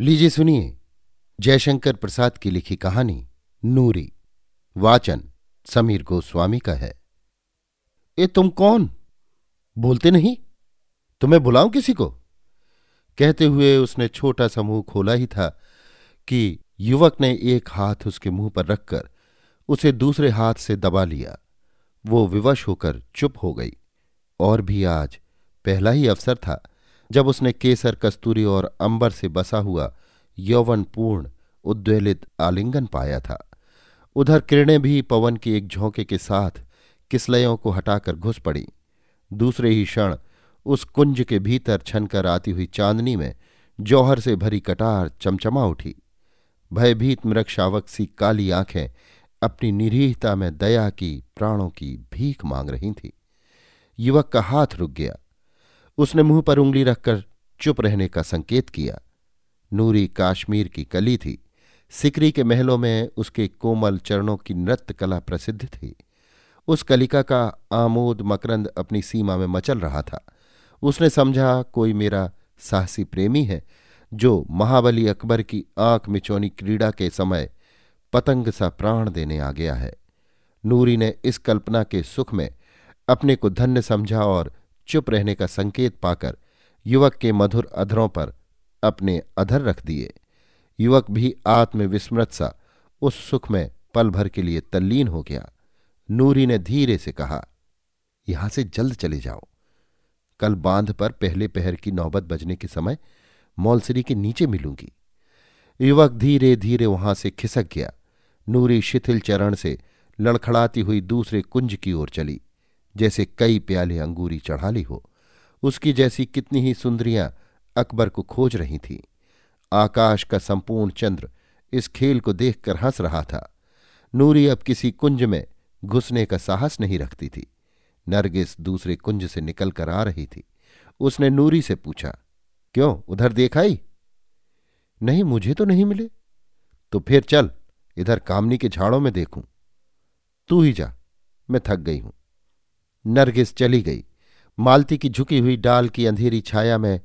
लीजिए सुनिए जयशंकर प्रसाद की लिखी कहानी नूरी, वाचन समीर गोस्वामी का है। ए, तुम कौन? बोलते नहीं? तुम्हें बुलाऊं किसी को? कहते हुए उसने छोटा सा मुँह खोला ही था कि युवक ने एक हाथ उसके मुँह पर रखकर उसे दूसरे हाथ से दबा लिया। वो विवश होकर चुप हो गई। और भी आज पहला ही अवसर था जब उसने केसर, कस्तूरी और अंबर से बसा हुआ, यौवनपूर्ण, उद्वेलित आलिंगन पाया था। उधर किरणें भी पवन की एक झोंके के साथ किसलयों को हटाकर घुस पड़ी। दूसरे ही क्षण उस कुंज के भीतर छनकर आती हुई चांदनी में जौहर से भरी कटार चमचमा उठी। भयभीत मृक्षावक सी काली आँखें अपनी निरीहता में दया की, प्राणों की भीख मांग रही थी। युवक का हाथ रुक गया। उसने मुँह पर उंगली रखकर चुप रहने का संकेत किया। नूरी काश्मीर की कली थी। सिकरी के महलों में उसके कोमल चरणों की नृत्य कला प्रसिद्ध थी। उस कलिका का आमोद मकरंद अपनी सीमा में मचल रहा था। उसने समझा, कोई मेरा साहसी प्रेमी है, जो महाबली अकबर की आँख मिचौनी क्रीड़ा के समय पतंग सा प्राण देने आ गया है। नूरी ने इस कल्पना के सुख में अपने को धन्य समझा और चुप रहने का संकेत पाकर युवक के मधुर अधरों पर अपने अधर रख दिए। युवक भी आत्मविस्मृत सा उस सुख में पल भर के लिए तल्लीन हो गया। नूरी ने धीरे से कहा, यहाँ से जल्द चले जाओ। कल बाँध पर पहले पहर की नौबत बजने के समय मौलसरी के नीचे मिलूँगी। युवक धीरे धीरे वहाँ से खिसक गया। नूरी शिथिल चरण से लड़खड़ाती हुई दूसरे कुंज की ओर चली। जैसे कई प्याले अंगूरी चढ़ा ली हो, उसकी जैसी कितनी ही सुंदरियाँ अकबर को खोज रही थीं। आकाश का संपूर्ण चंद्र इस खेल को देखकर हंस रहा था। नूरी अब किसी कुंज में घुसने का साहस नहीं रखती थी। नरगिस दूसरे कुंज से निकल कर आ रही थी। उसने नूरी से पूछा, क्यों, उधर देखाई नहीं, मुझे तो नहीं मिले। तो फिर चल, इधर कामनी के झाड़ों में देखूँ। तू ही जा, मैं थक गई हूँ। नरगिस चली गई। मालती की झुकी हुई डाल की अंधेरी छाया में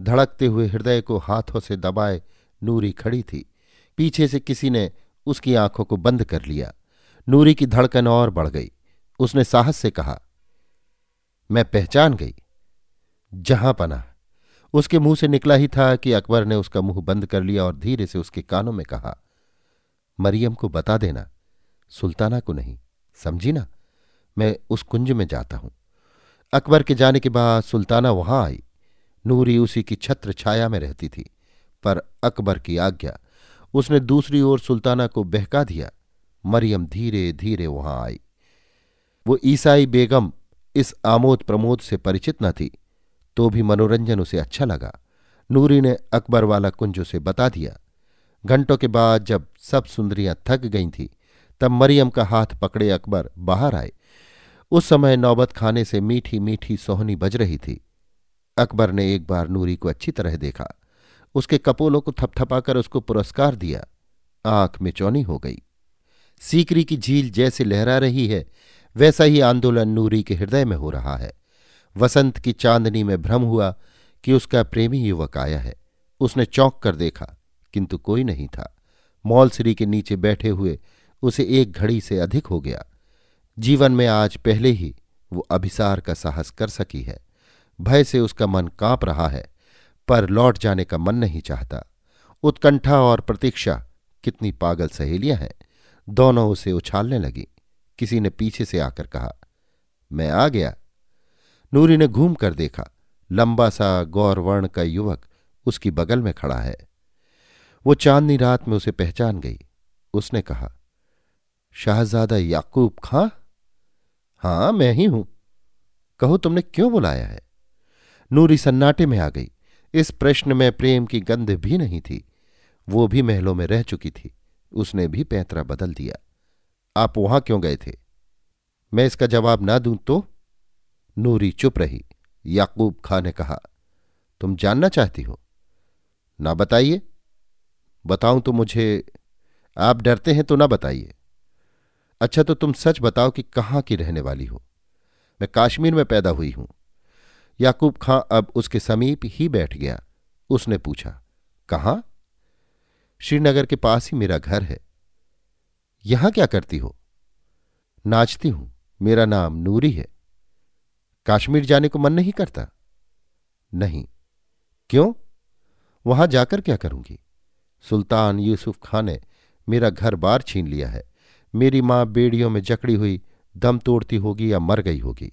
धड़कते हुए हृदय को हाथों से दबाए नूरी खड़ी थी। पीछे से किसी ने उसकी आँखों को बंद कर लिया। नूरी की धड़कन और बढ़ गई। उसने साहस से कहा, मैं पहचान गई। जहाँ पना। उसके मुँह से निकला ही था कि अकबर ने उसका मुँह बंद कर लिया और धीरे से उसके कानों में कहा, मरियम को बता देना, सुल्ताना को नहीं, समझी ना? मैं उस कुंज में जाता हूँ। अकबर के जाने के बाद सुल्ताना वहाँ आई। नूरी उसी की छत्र छाया में रहती थी, पर अकबर की आज्ञा उसने दूसरी ओर सुल्ताना को बहका दिया। मरियम धीरे धीरे वहाँ आई। वो ईसाई बेगम इस आमोद प्रमोद से परिचित न थी तो भी मनोरंजन उसे अच्छा लगा। नूरी ने अकबर वाला कुंज उसे बता दिया। घंटों के बाद जब सब सुंदरियाँ थक गई थीं, तब मरियम का हाथ पकड़े अकबर बाहर आए। उस समय नौबत खाने से मीठी मीठी सोहनी बज रही थी। अकबर ने एक बार नूरी को अच्छी तरह देखा। उसके कपोलों को थपथपाकर उसको पुरस्कार दिया। आँख में चौनी हो गई। सीकरी की झील जैसे लहरा रही है, वैसा ही आंदोलन नूरी के हृदय में हो रहा है। वसंत की चांदनी में भ्रम हुआ कि उसका प्रेमी युवक आया है। उसने चौंक कर देखा, किंतु कोई नहीं था। मौलसरी के नीचे बैठे हुए उसे एक घड़ी से अधिक हो गया। जीवन में आज पहले ही वो अभिसार का साहस कर सकी है। भय से उसका मन काँप रहा है, पर लौट जाने का मन नहीं चाहता। उत्कंठा और प्रतीक्षा कितनी पागल सहेलियाँ हैं। दोनों उसे उछालने लगी। किसी ने पीछे से आकर कहा, मैं आ गया। नूरी ने घूम कर देखा। लंबा सा गौरवर्ण का युवक उसकी बगल में खड़ा है। वो चांदनी रात में उसे पहचान गई। उसने कहा, शाहजादा याकूब खां? हाँ मैं ही हूँ। कहो, तुमने क्यों बुलाया है? नूरी सन्नाटे में आ गई। इस प्रश्न में प्रेम की गंध भी नहीं थी। वो भी महलों में रह चुकी थी। उसने भी पैंतरा बदल दिया। आप वहाँ क्यों गए थे? मैं इसका जवाब ना दूँ तो? नूरी चुप रही। याकूब खां ने कहा, तुम जानना चाहती हो? ना बताइए। बताऊँ तो मुझे, आप डरते हैं तो ना बताइए। अच्छा तो तुम सच बताओ कि कहाँ की रहने वाली हो? मैं काश्मीर में पैदा हुई हूँ। याकूब खां अब उसके समीप ही बैठ गया। उसने पूछा, कहाँ? श्रीनगर के पास ही मेरा घर है। यहाँ क्या करती हो? नाचती हूँ। मेरा नाम नूरी है। काश्मीर जाने को मन नहीं करता? नहीं। क्यों? वहाँ जाकर क्या करूँगी? सुल्तान यूसुफ खां ने मेरा घर बार छीन लिया है। मेरी माँ बेड़ियों में जकड़ी हुई दम तोड़ती होगी या मर गई होगी।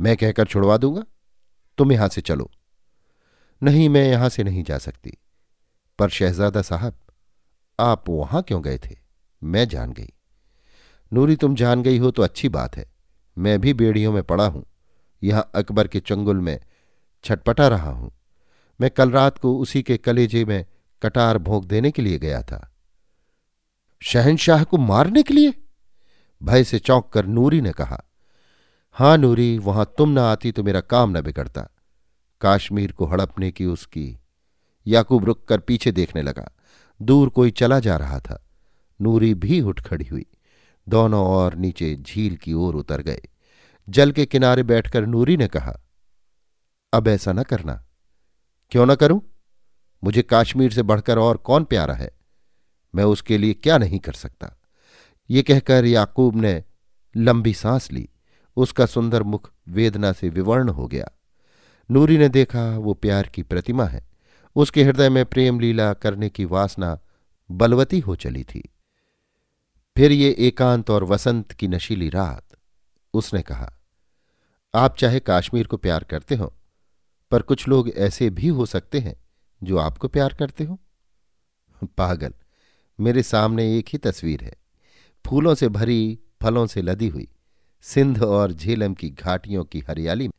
मैं कहकर छुड़वा दूँगा? तुम यहाँ से चलो। नहीं, मैं यहाँ से नहीं जा सकती। पर शहजादा साहब, आप वहाँ क्यों गए थे? मैं जान गई। नूरी, तुम जान गई हो तो अच्छी बात है। मैं भी बेड़ियों में पड़ा हूँ। यहाँ अकबर के चंगुल में छटपटा रहा हूँ। मैं कल रात को उसी के कलेजे में कटार भोंक देने के लिए गया था। शहनशाह को मारने के लिए? भय से चौंक कर नूरी ने कहा, हाँ नूरी, वहाँ तुम ना आती तो मेरा काम न बिगड़ता। काश्मीर को हड़पने की उसकी याकूब रुक कर पीछे देखने लगा। दूर कोई चला जा रहा था। नूरी भी उठ खड़ी हुई। दोनों और नीचे झील की ओर उतर गए। जल के किनारे बैठकर नूरी ने कहा, अब ऐसा न करना। क्यों न करूँ? मुझे काश्मीर से बढ़कर और कौन प्यारा है? मैं उसके लिए क्या नहीं कर सकता? ये कहकर याकूब ने लंबी सांस ली। उसका सुंदर मुख वेदना से विवर्ण हो गया। नूरी ने देखा, वो प्यार की प्रतिमा है। उसके हृदय में प्रेम लीला करने की वासना बलवती हो चली थी। फिर ये एकांत और वसंत की नशीली रात, उसने कहा, आप चाहे काश्मीर को प्यार करते हो, पर कुछ लोग ऐसे भी हो सकते हैं जो आपको प्यार करते हो? पागल मेरे सामने एक ही तस्वीर है। फूलों से भरी, फलों से लदी हुई, सिंध और झेलम की घाटियों की हरियाली में।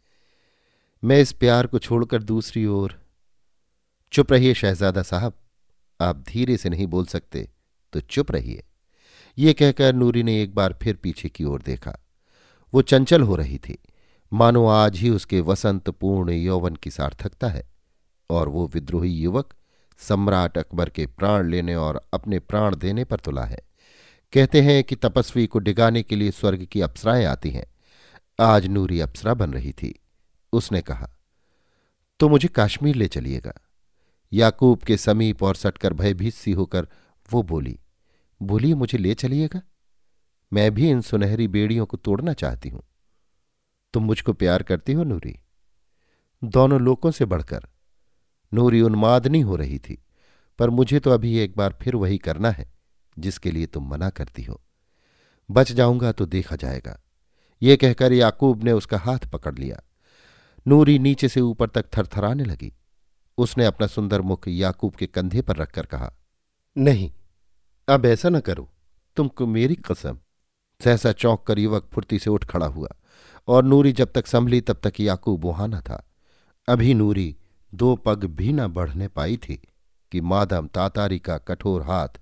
मैं इस प्यार को छोड़कर दूसरी ओर। चुप रहिए शहजादा साहब। आप धीरे से नहीं बोल सकते तो चुप रहिए। ये कहकर नूरी ने एक बार फिर पीछे की ओर देखा। वो चंचल हो रही थी। मानो आज ही उसके वसंत पूर्ण यौवन की सार्थकता है और वो विद्रोही युवक सम्राट अकबर के प्राण लेने और अपने प्राण देने पर तुला है। कहते हैं कि तपस्वी को डिगाने के लिए स्वर्ग की अप्सराएँ आती हैं। आज नूरी अप्सरा बन रही थी। उसने कहा तो मुझे काश्मीर ले चलिएगा। याकूब के समीप और सटकर भयभीत सी होकर वो बोली, बोलिए मुझे ले चलिएगा? मैं भी इन सुनहरी बेड़ियों को तोड़ना चाहती हूँ। तुम मुझको प्यार करती हो नूरी? दोनों लोगों से बढ़कर नूरी उन्मादनी हो रही थी, पर मुझे तो अभी एक बार फिर वही करना है, जिसके लिए तुम मना करती हो। बच जाऊँगा तो देखा जाएगा। ये कहकर याकूब ने उसका हाथ पकड़ लिया। नूरी नीचे से ऊपर तक थरथराने लगी। उसने अपना सुंदर मुख याकूब के कंधे पर रखकर कहा, नहीं, अब ऐसा न करो। तुमको मेरी कसम, सहसा चौंक कर युवक फुर्ती से उठ खड़ा हुआ, और नूरी जब तक संभली तब तक याकूब वहाँ न था। अभी नूरी दो पग भी न बढ़ने पाई थी कि मादम तातारी का कठोर हाथ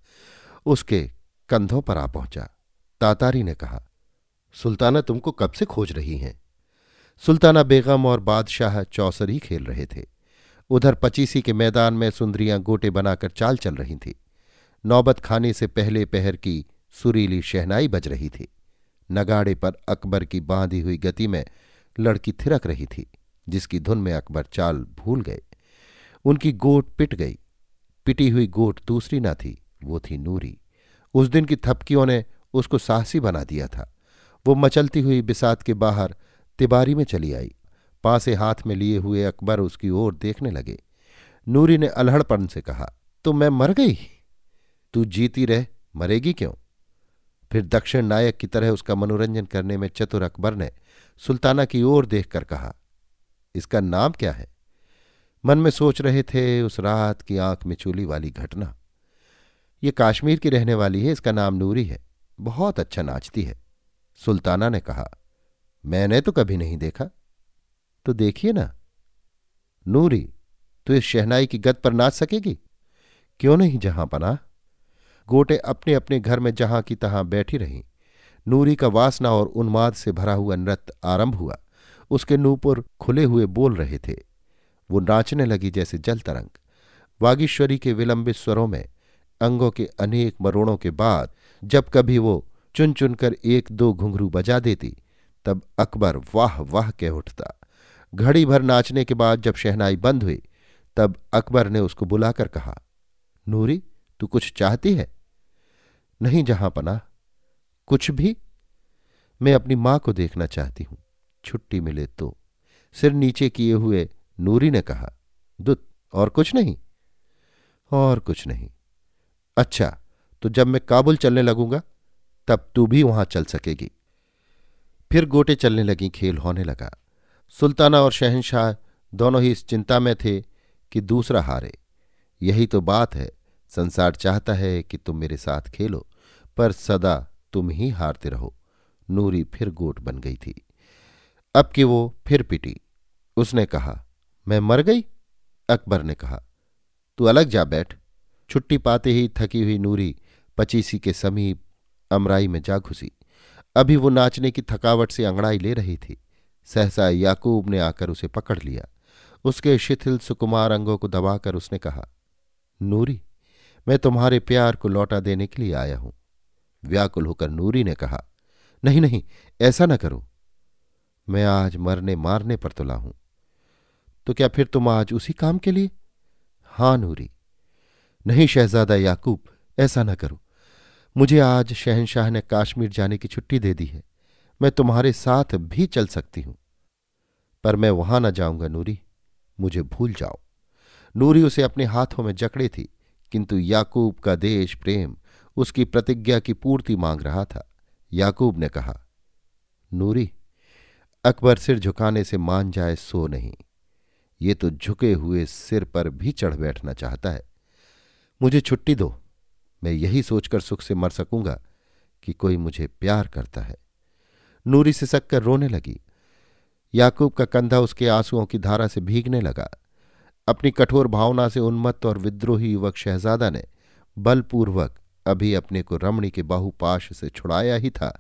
उसके कंधों पर आ पहुँचा। तातारी ने कहा, सुल्ताना, तुमको कब से खोज रही हैं? सुल्ताना बेगम और बादशाह चौसरी खेल रहे थे। उधर पचीसी के मैदान में सुंदरियाँ गोटे बनाकर चाल चल रही थीं। नौबत खाने से पहले पहर की सुरीली शहनाई बज रही थी। नगाड़े पर अकबर की बांधी हुई गति में लड़की थिरक रही थी। जिसकी धुन में अकबर चाल भूल गए। उनकी गोट पिट गई। पिटी हुई गोट दूसरी ना थी, वो थी नूरी। उस दिन की थपकियों ने उसको साहसी बना दिया था। वो मचलती हुई बिसात के बाहर तिबारी में चली आई। पासे हाथ में लिए हुए अकबर उसकी ओर देखने लगे। नूरी ने अलहड़पन से कहा तो मैं मर गई? तू जीती रह, मरेगी क्यों? फिर दक्षिण नायक की तरह उसका मनोरंजन करने में चतुर अकबर ने सुल्ताना की ओर देखकर कहा इसका नाम क्या है? मन में सोच रहे थे उस रात की आँख में चूली वाली घटना। ये काश्मीर की रहने वाली है, इसका नाम नूरी है। बहुत अच्छा नाचती है। सुल्ताना ने कहा, मैंने तो कभी नहीं देखा। तो देखिए ना। नूरी तो इस शहनाई की गद पर नाच सकेगी? क्यों नहीं जहाँ पना? गोटे अपने अपने घर में जहाँ की तहां बैठी रहीं। नूरी का वासना और उन्माद से भरा हुआ नृत्य आरंभ हुआ। उसके नूपुर खुले हुए बोल रहे थे। वो नाचने लगी जैसे जल तरंग। वागीश्वरी के विलंबित स्वरों में, अंगों के अनेक मरोड़ों के बाद, जब कभी वो चुन चुनकर एक दो घुंघरू बजा देती, तब अकबर वाह वाह कह उठता। घड़ी भर नाचने के बाद जब शहनाई बंद हुई, तब अकबर ने उसको बुलाकर कहा, नूरी, तू कुछ चाहती है? नहीं जहाँ पना कुछ भी? मैं अपनी माँ को देखना चाहती हूँ। छुट्टी मिले तो। सिर नीचे किए हुए नूरी ने कहा, दुत, और कुछ नहीं? और कुछ नहीं। अच्छा तो जब मैं काबुल चलने लगूँगा, तब तू भी वहाँ चल सकेगी। फिर गोटे चलने लगी, खेल होने लगा। सुल्ताना और शहनशाह दोनों ही इस चिंता में थे कि दूसरा हारे। यही तो बात है, संसार चाहता है कि तुम मेरे साथ खेलो, पर सदा तुम ही हारते रहो। नूरी फिर गोट बन गई थी। अब कि वो फिर पिटी। उसने कहा, मैं मर गई? अकबर ने कहा, तू अलग जा बैठ। छुट्टी पाते ही थकी हुई नूरी पचीसी के समीप अमराई में जा घुसी। अभी वो नाचने की थकावट से अंगड़ाई ले रही थी। सहसा याकूब ने आकर उसे पकड़ लिया। उसके शिथिल सुकुमार अंगों को दबाकर उसने कहा, नूरी, मैं तुम्हारे प्यार को लौटा देने के लिए आया हूँ। व्याकुल होकर नूरी ने कहा, नहीं नहीं, ऐसा न करो। मैं आज मरने मारने पर तुला हूँ। तो क्या फिर तुम आज उसी काम के लिए? हाँ नूरी। नहीं शहजादा याकूब, ऐसा न करो। मुझे आज शहनशाह ने काश्मीर जाने की छुट्टी दे दी है। मैं तुम्हारे साथ भी चल सकती हूँ। पर मैं वहाँ ना जाऊँगा नूरी। मुझे भूल जाओ। नूरी उसे अपने हाथों में जकड़े थी, किंतु याकूब का देश प्रेम, उसकी प्रतिज्ञा की पूर्ति मांग रहा था। याकूब ने कहा, नूरी अकबर सिर झुकाने से मान जाए सो नहीं। ये तो झुके हुए सिर पर भी चढ़ बैठना चाहता है। मुझे छुट्टी दो। मैं यही सोचकर सुख से मर सकूँगा कि कोई मुझे प्यार करता है। नूरी सिसक कर रोने लगी। याकूब का कंधा उसके आंसुओं की धारा से भीगने लगा। अपनी कठोर भावना से उन्मत्त और विद्रोही युवक शहजादा ने बलपूर्वक अभी अपने को रमणी के बाहुपाश से छुड़ाया ही था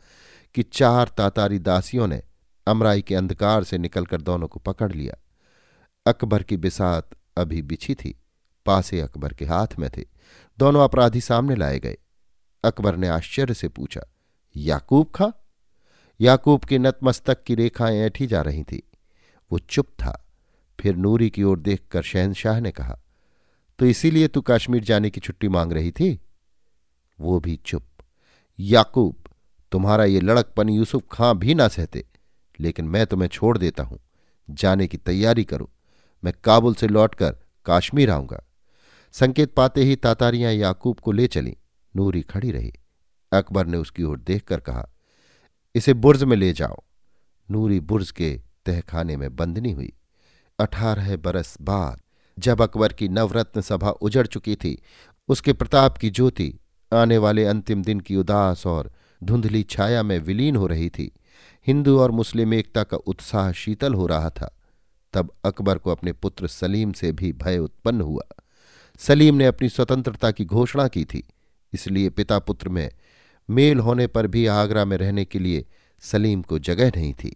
कि चार तातारी दासियों ने अमराई के अंधकार से निकलकर दोनों को पकड़ लिया। अकबर की बिसात अभी बिछी थी। पासे अकबर के हाथ में थे। दोनों अपराधी सामने लाए गए। अकबर ने आश्चर्य से पूछा, याकूब खां? याकूब की नतमस्तक की रेखाएँ ऐठी जा रही थी। वो चुप था। फिर नूरी की ओर देखकर शहनशाह ने कहा तो इसीलिए तू कश्मीर जाने की छुट्टी मांग रही थी? वो भी चुप, याकूब, तुम्हारा ये लड़कपन यूसुफ खां भी ना सहते। लेकिन मैं तुम्हें छोड़ देता हूँ। जाने की तैयारी करो। मैं काबुल से लौटकर काश्मीर आऊँगा। संकेत पाते ही तातारियाँ याकूब को ले चली। नूरी खड़ी रही। अकबर ने उसकी ओर देखकर कहा, इसे बुर्ज में ले जाओ। नूरी बुर्ज के तहखाने में बंदनी हुई। अठारह बरस बाद जब अकबर की नवरत्न सभा उजड़ चुकी थी, उसके प्रताप की ज्योति आने वाले अंतिम दिन की उदास और धुंधली छाया में विलीन हो रही थी। हिंदू और मुस्लिम एकता का उत्साह शीतल हो रहा था। तब अकबर को अपने पुत्र सलीम से भी भय उत्पन्न हुआ। सलीम ने अपनी स्वतंत्रता की घोषणा की थी, इसलिए पिता पुत्र में मेल होने पर भी आगरा में रहने के लिए सलीम को जगह नहीं थी।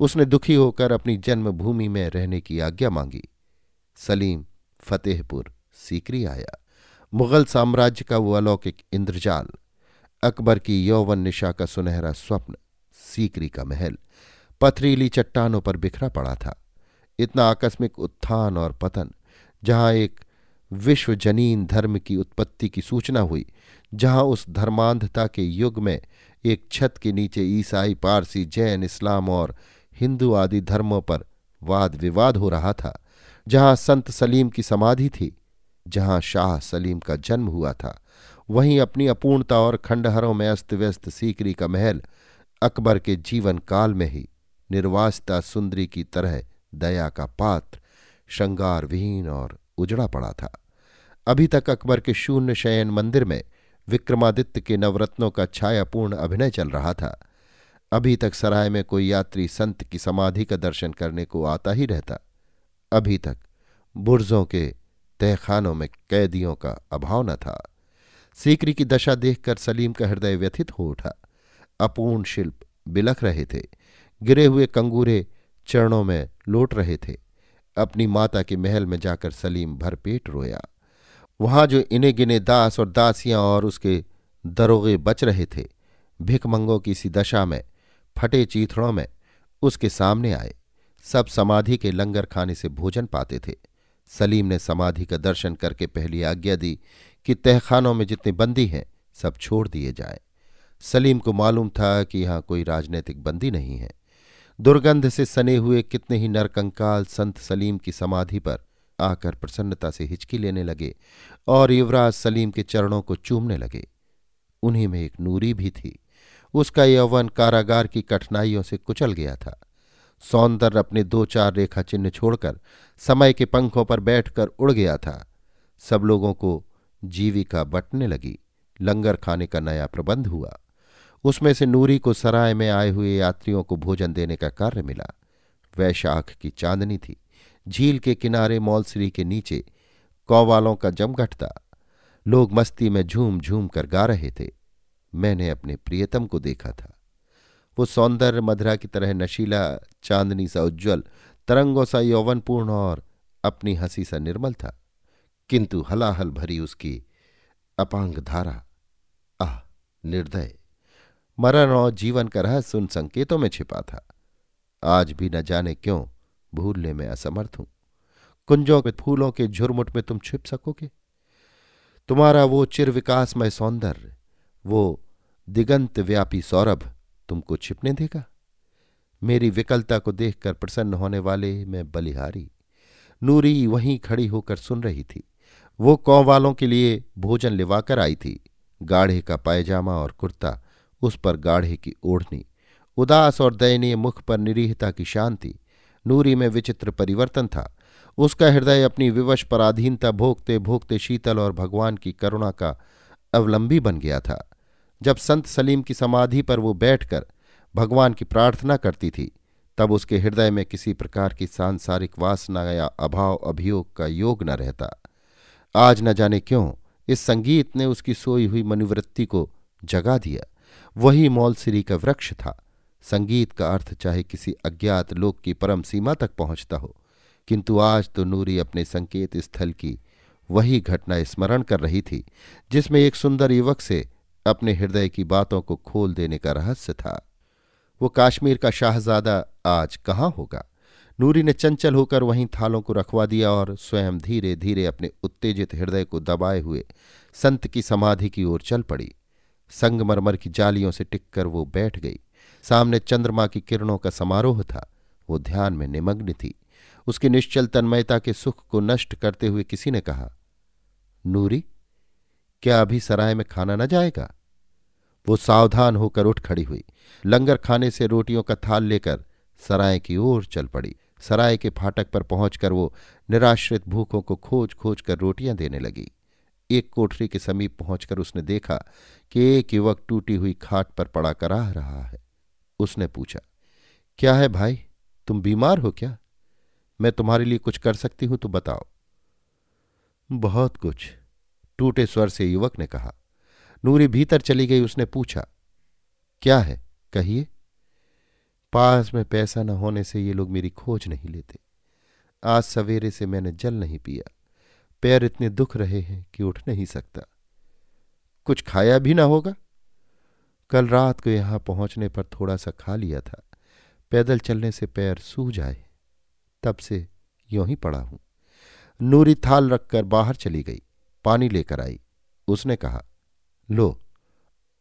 उसने दुखी होकर अपनी जन्मभूमि में रहने की आज्ञा मांगी। सलीम फतेहपुर सीकरी आया। मुगल साम्राज्य का वो अलौकिक इंद्रजाल। अकबर की यौवन निशा का सुनहरा स्वप्न। सीकरी का महल। पथरीली चट्टानों पर बिखरा पड़ा था। इतना आकस्मिक उत्थान और पतन, जहाँ एक विश्वजनीन धर्म की उत्पत्ति की सूचना हुई, जहाँ उस धर्मांधता के युग में एक छत के नीचे ईसाई, पारसी, जैन, इस्लाम और हिंदू आदि धर्मों पर वाद विवाद हो रहा था, जहाँ संत सलीम की समाधि थी, जहाँ शाह सलीम का जन्म हुआ था। वहीं अपनी अपूर्णता और खंडहरों में अस्त व्यस्त सीकरी का महल अकबर के जीवन काल में ही निर्वासिता सुंदरी की तरह दया का पात्र श्रृंगार विहीन और उजड़ा पड़ा था। अभी तक अकबर के शून्य शयन मंदिर में विक्रमादित्य के नवरत्नों का छायापूर्ण अभिनय चल रहा था। अभी तक सराय में कोई यात्री संत की समाधि का दर्शन करने को आता ही रहता। अभी तक बुर्जों के तहखानों में कैदियों का अभाव न था। सीकरी की दशा देखकर सलीम का हृदय व्यथित हो उठा। अपूर्ण शिल्प बिलख रहे थे। गिरे हुए कंगूरे चरणों में लौट रहे थे। अपनी माता के महल में जाकर सलीम भरपेट रोया। वहाँ जो इने गिने दास और दासियाँ और उसके दरोगे बच रहे थे भिकमंगों की सी दशा में, फटे चीथड़ों में उसके सामने आए। सब समाधि के लंगर खाने से भोजन पाते थे। सलीम ने समाधि का दर्शन करके पहली आज्ञा दी कि तहखानों में जितने बंदी हैं, सब छोड़ दिए जाए। सलीम को मालूम था कि यहाँ कोई राजनीतिक बंदी नहीं है। दुर्गंध से सने हुए कितने ही नरकंकाल संत सलीम की समाधि पर आकर प्रसन्नता से हिचकी लेने लगे और युवराज सलीम के चरणों को चूमने लगे। उन्हीं में एक नूरी भी थी। उसका यौवन कारागार की कठिनाइयों से कुचल गया था। सौंदर्य अपने दो चार रेखा चिन्ह छोड़कर समय के पंखों पर बैठकर उड़ गया था। सब लोगों को जीविका बटने लगी। लंगर खाने का नया प्रबंध हुआ। उसमें से नूरी को सराय में आए हुए यात्रियों को भोजन देने का कार्य मिला। वैशाख की चांदनी थी। झील के किनारे मौलश्री के नीचे कौवालों का जमघट था। लोग मस्ती में झूम झूम कर गा रहे थे। मैंने अपने प्रियतम को देखा था। वो सौंदर्य मधुरा की तरह नशीला, चांदनी सा उज्ज्वल, तरंगों सा यौवनपूर्ण और अपनी हँसी सा निर्मल था। किंतु हलाहल भरी उसकी अपांग धारा, आह, निर्दय। मरण और जीवन का रहस्य उन संकेतों में छिपा था। आज भी न जाने क्यों भूलने में असमर्थ हूँ। कुंजों के फूलों के झुरमुट में तुम छिप सकोगे? तुम्हारा वो चिर विकासमय सौंदर्य, वो दिगंत व्यापी सौरभ तुमको छिपने देगा। मेरी विकलता को देखकर प्रसन्न होने वाले मैं बलिहारी। नूरी वहीं खड़ी होकर सुन रही थी। वो कौ वालों के लिए भोजन लिवाकर आई थी। गाढ़े का पायजामा और कुर्ता उस पर गाढ़े की ओढ़नी उदास और दयनीय मुख पर निरीहता की शांति, नूरी में विचित्र परिवर्तन था। उसका हृदय अपनी विवश पराधीनता भोगते भोगते शीतल और भगवान की करुणा का अवलंबी बन गया था। जब संत सलीम की समाधि पर वो बैठकर भगवान की प्रार्थना करती थी, तब उसके हृदय में किसी प्रकार की सांसारिक वासना या अभाव अभियोग का योग न रहता। आज न जाने क्यों इस संगीत ने उसकी सोई हुई मनोवृत्ति को जगा दिया। वही मौलसिरी का वृक्ष था। संगीत का अर्थ चाहे किसी अज्ञात लोक की परम सीमा तक पहुँचता हो, किंतु आज तो नूरी अपने संकेत स्थल की वही घटना स्मरण कर रही थी, जिसमें एक सुंदर युवक से अपने हृदय की बातों को खोल देने का रहस्य था। वो काश्मीर का शाहजादा आज कहाँ होगा? नूरी ने चंचल होकर वहीं थालों को रखवा दिया और स्वयं धीरे धीरे अपने उत्तेजित हृदय को दबाए हुए संत की समाधि की ओर चल पड़ी। संगमरमर की जालियों से टिककर वो बैठ गई। सामने चंद्रमा की किरणों का समारोह था। वो ध्यान में निमग्न थी। उसकी निश्चल तन्मयता के सुख को नष्ट करते हुए किसी ने कहा, नूरी, क्या अभी सराय में खाना न जाएगा? वो सावधान होकर उठ खड़ी हुई। लंगर खाने से रोटियों का थाल लेकर सराय की ओर चल पड़ी। सराय के फाटक पर पहुंचकर वो निराश्रित भूखों को खोज खोज कर रोटियाँ देने लगी। एक कोठरी के समीप पहुंचकर उसने देखा कि एक युवक टूटी हुई खाट पर पड़ा कराह रहा है। उसने पूछा, क्या है भाई? तुम बीमार हो क्या? मैं तुम्हारे लिए कुछ कर सकती हूँ तो बताओ। बहुत कुछ। टूटे स्वर से युवक ने कहा। नूरी भीतर चली गई, उसने पूछा, क्या है? कहिए? पास में पैसा न होने से ये लोग मेरी खोज नहीं लेते। आज सवेरे से मैंने जल नहीं पिया। पैर इतने दुख रहे हैं कि उठ नहीं सकता। कुछ खाया भी ना होगा। कल रात को यहाँ पहुँचने पर थोड़ा सा खा लिया था। पैदल चलने से पैर सूज आए तब से यों ही पड़ा हूँ। नूरी थाल रखकर बाहर चली गई। पानी लेकर आई। उसने कहा, लो,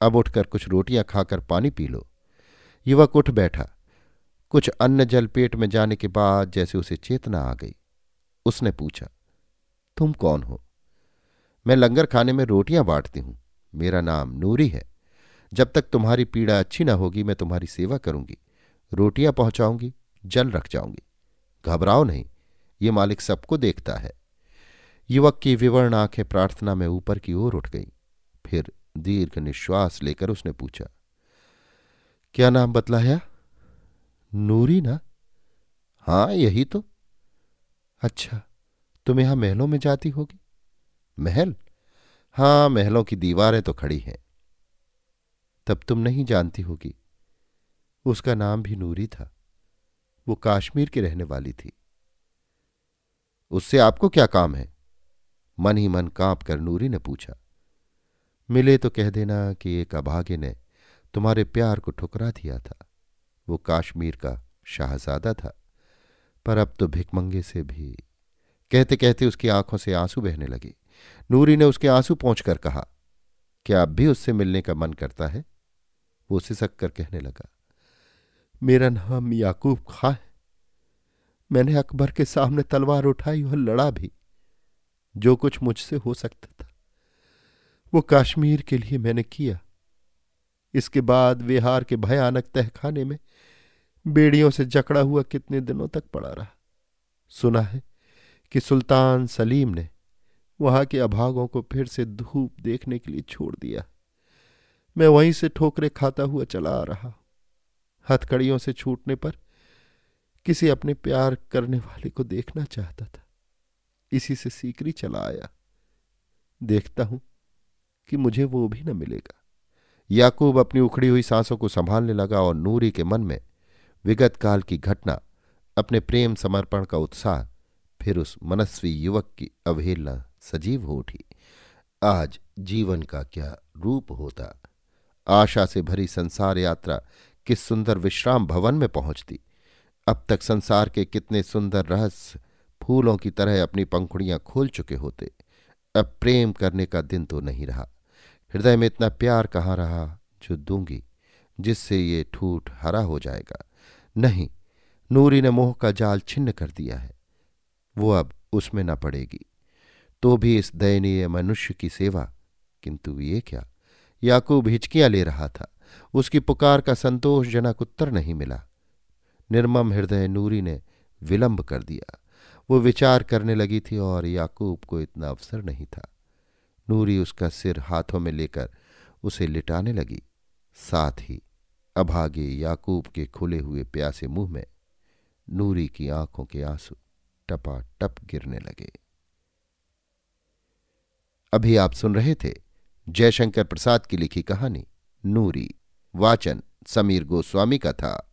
अब उठकर कुछ रोटियाँ खाकर पानी पी लो। युवक उठ बैठा। कुछ अन्न जल पेट में जाने के बाद जैसे उसे चेतना आ गई। उसने पूछा तुम कौन हो? मैं लंगर खाने में रोटियाँ बांटती हूँ। मेरा नाम नूरी है। जब तक तुम्हारी पीड़ा अच्छी ना होगी, मैं तुम्हारी सेवा करूँगी। रोटियाँ पहुंचाऊँगी, जल रख जाऊँगी। घबराओ नहीं, ये मालिक सबको देखता है। युवक की विवर्ण आँखें प्रार्थना में ऊपर की ओर उठ गई। फिर दीर्घ निश्वास लेकर उसने पूछा, क्या नाम बतलाया? नूरी ना? हाँ, यही तो। अच्छा तुम यहाँ महलों में जाती होगी? महल? हाँ, महलों की दीवारें तो खड़ी हैं। तब तुम नहीं जानती होगी। उसका नाम भी नूरी था। वो कश्मीर की रहने वाली थी। उससे आपको क्या काम है? मन ही मन काँप कर नूरी ने पूछा। मिले तो कह देना कि एक अभागे ने तुम्हारे प्यार को ठुकरा दिया था। वो काश्मीर का शाहजादा था। पर अब तो भिकमंगे से भी कहते कहते उसकी आँखों से आँसू बहने लगे। नूरी ने उसके आँसू पहुंचकर कहा, क्या अब भी उससे मिलने का मन करता है? वो सिसक कर कहने लगा, मेरा नाम याकूब खा है। मैंने अकबर के सामने तलवार उठाई और लड़ा भी। जो कुछ मुझसे हो सकता था, वो कश्मीर के लिए मैंने किया। इसके बाद विहार के भयानक तहखाने में बेड़ियों से जकड़ा हुआ कितने दिनों तक पड़ा रहा। सुना है कि सुल्तान सलीम ने वहाँ के अभागों को फिर से धूप देखने के लिए छोड़ दिया। मैं वहीं से ठोकरे खाता हुआ चला आ रहा। हथकड़ियों से छूटने पर किसी अपने प्यार करने वाले को देखना चाहता था। इसी से सीकरी चला आया। देखता हूँ कि मुझे वो भी न मिलेगा। याकूब अपनी उखड़ी हुई सांसों को संभालने लगा और नूरी के मन में विगत काल की घटना, अपने प्रेम समर्पण का उत्साह फिर उस मनस्वी युवक की अवहेलना सजीव हो उठी। आज जीवन का क्या रूप होता? आशा से भरी संसार यात्रा किस सुंदर विश्राम भवन में पहुँचती? अब तक संसार के कितने सुंदर रहस्य फूलों की तरह अपनी पंखुड़ियाँ खोल चुके होते। अब प्रेम करने का दिन तो नहीं रहा। हृदय में इतना प्यार कहाँ रहा जो दूँगी, जिससे ये ठूठ हरा हो जाएगा? नहीं, नूरी ने मोह का जाल छिन्न कर दिया है। वो अब उसमें न पड़ेगी। तो भी इस दयनीय मनुष्य की सेवा, किंतु ये क्या? याकूब हिचकियाँ ले रहा था। उसकी पुकार का संतोषजनक उत्तर नहीं मिला। निर्मम हृदय नूरी ने विलंब कर दिया। वो विचार करने लगी थी और याकूब को इतना अवसर नहीं था। नूरी उसका सिर हाथों में लेकर उसे लिटाने लगी। साथ ही अभागे याकूब के खुले हुए प्यासे मुँह में नूरी की आँखों के आँसू। टपा टप गिरने लगे। अभी आप सुन रहे थे जयशंकर प्रसाद की लिखी कहानी, नूरी, वाचन, समीर गोस्वामी का था।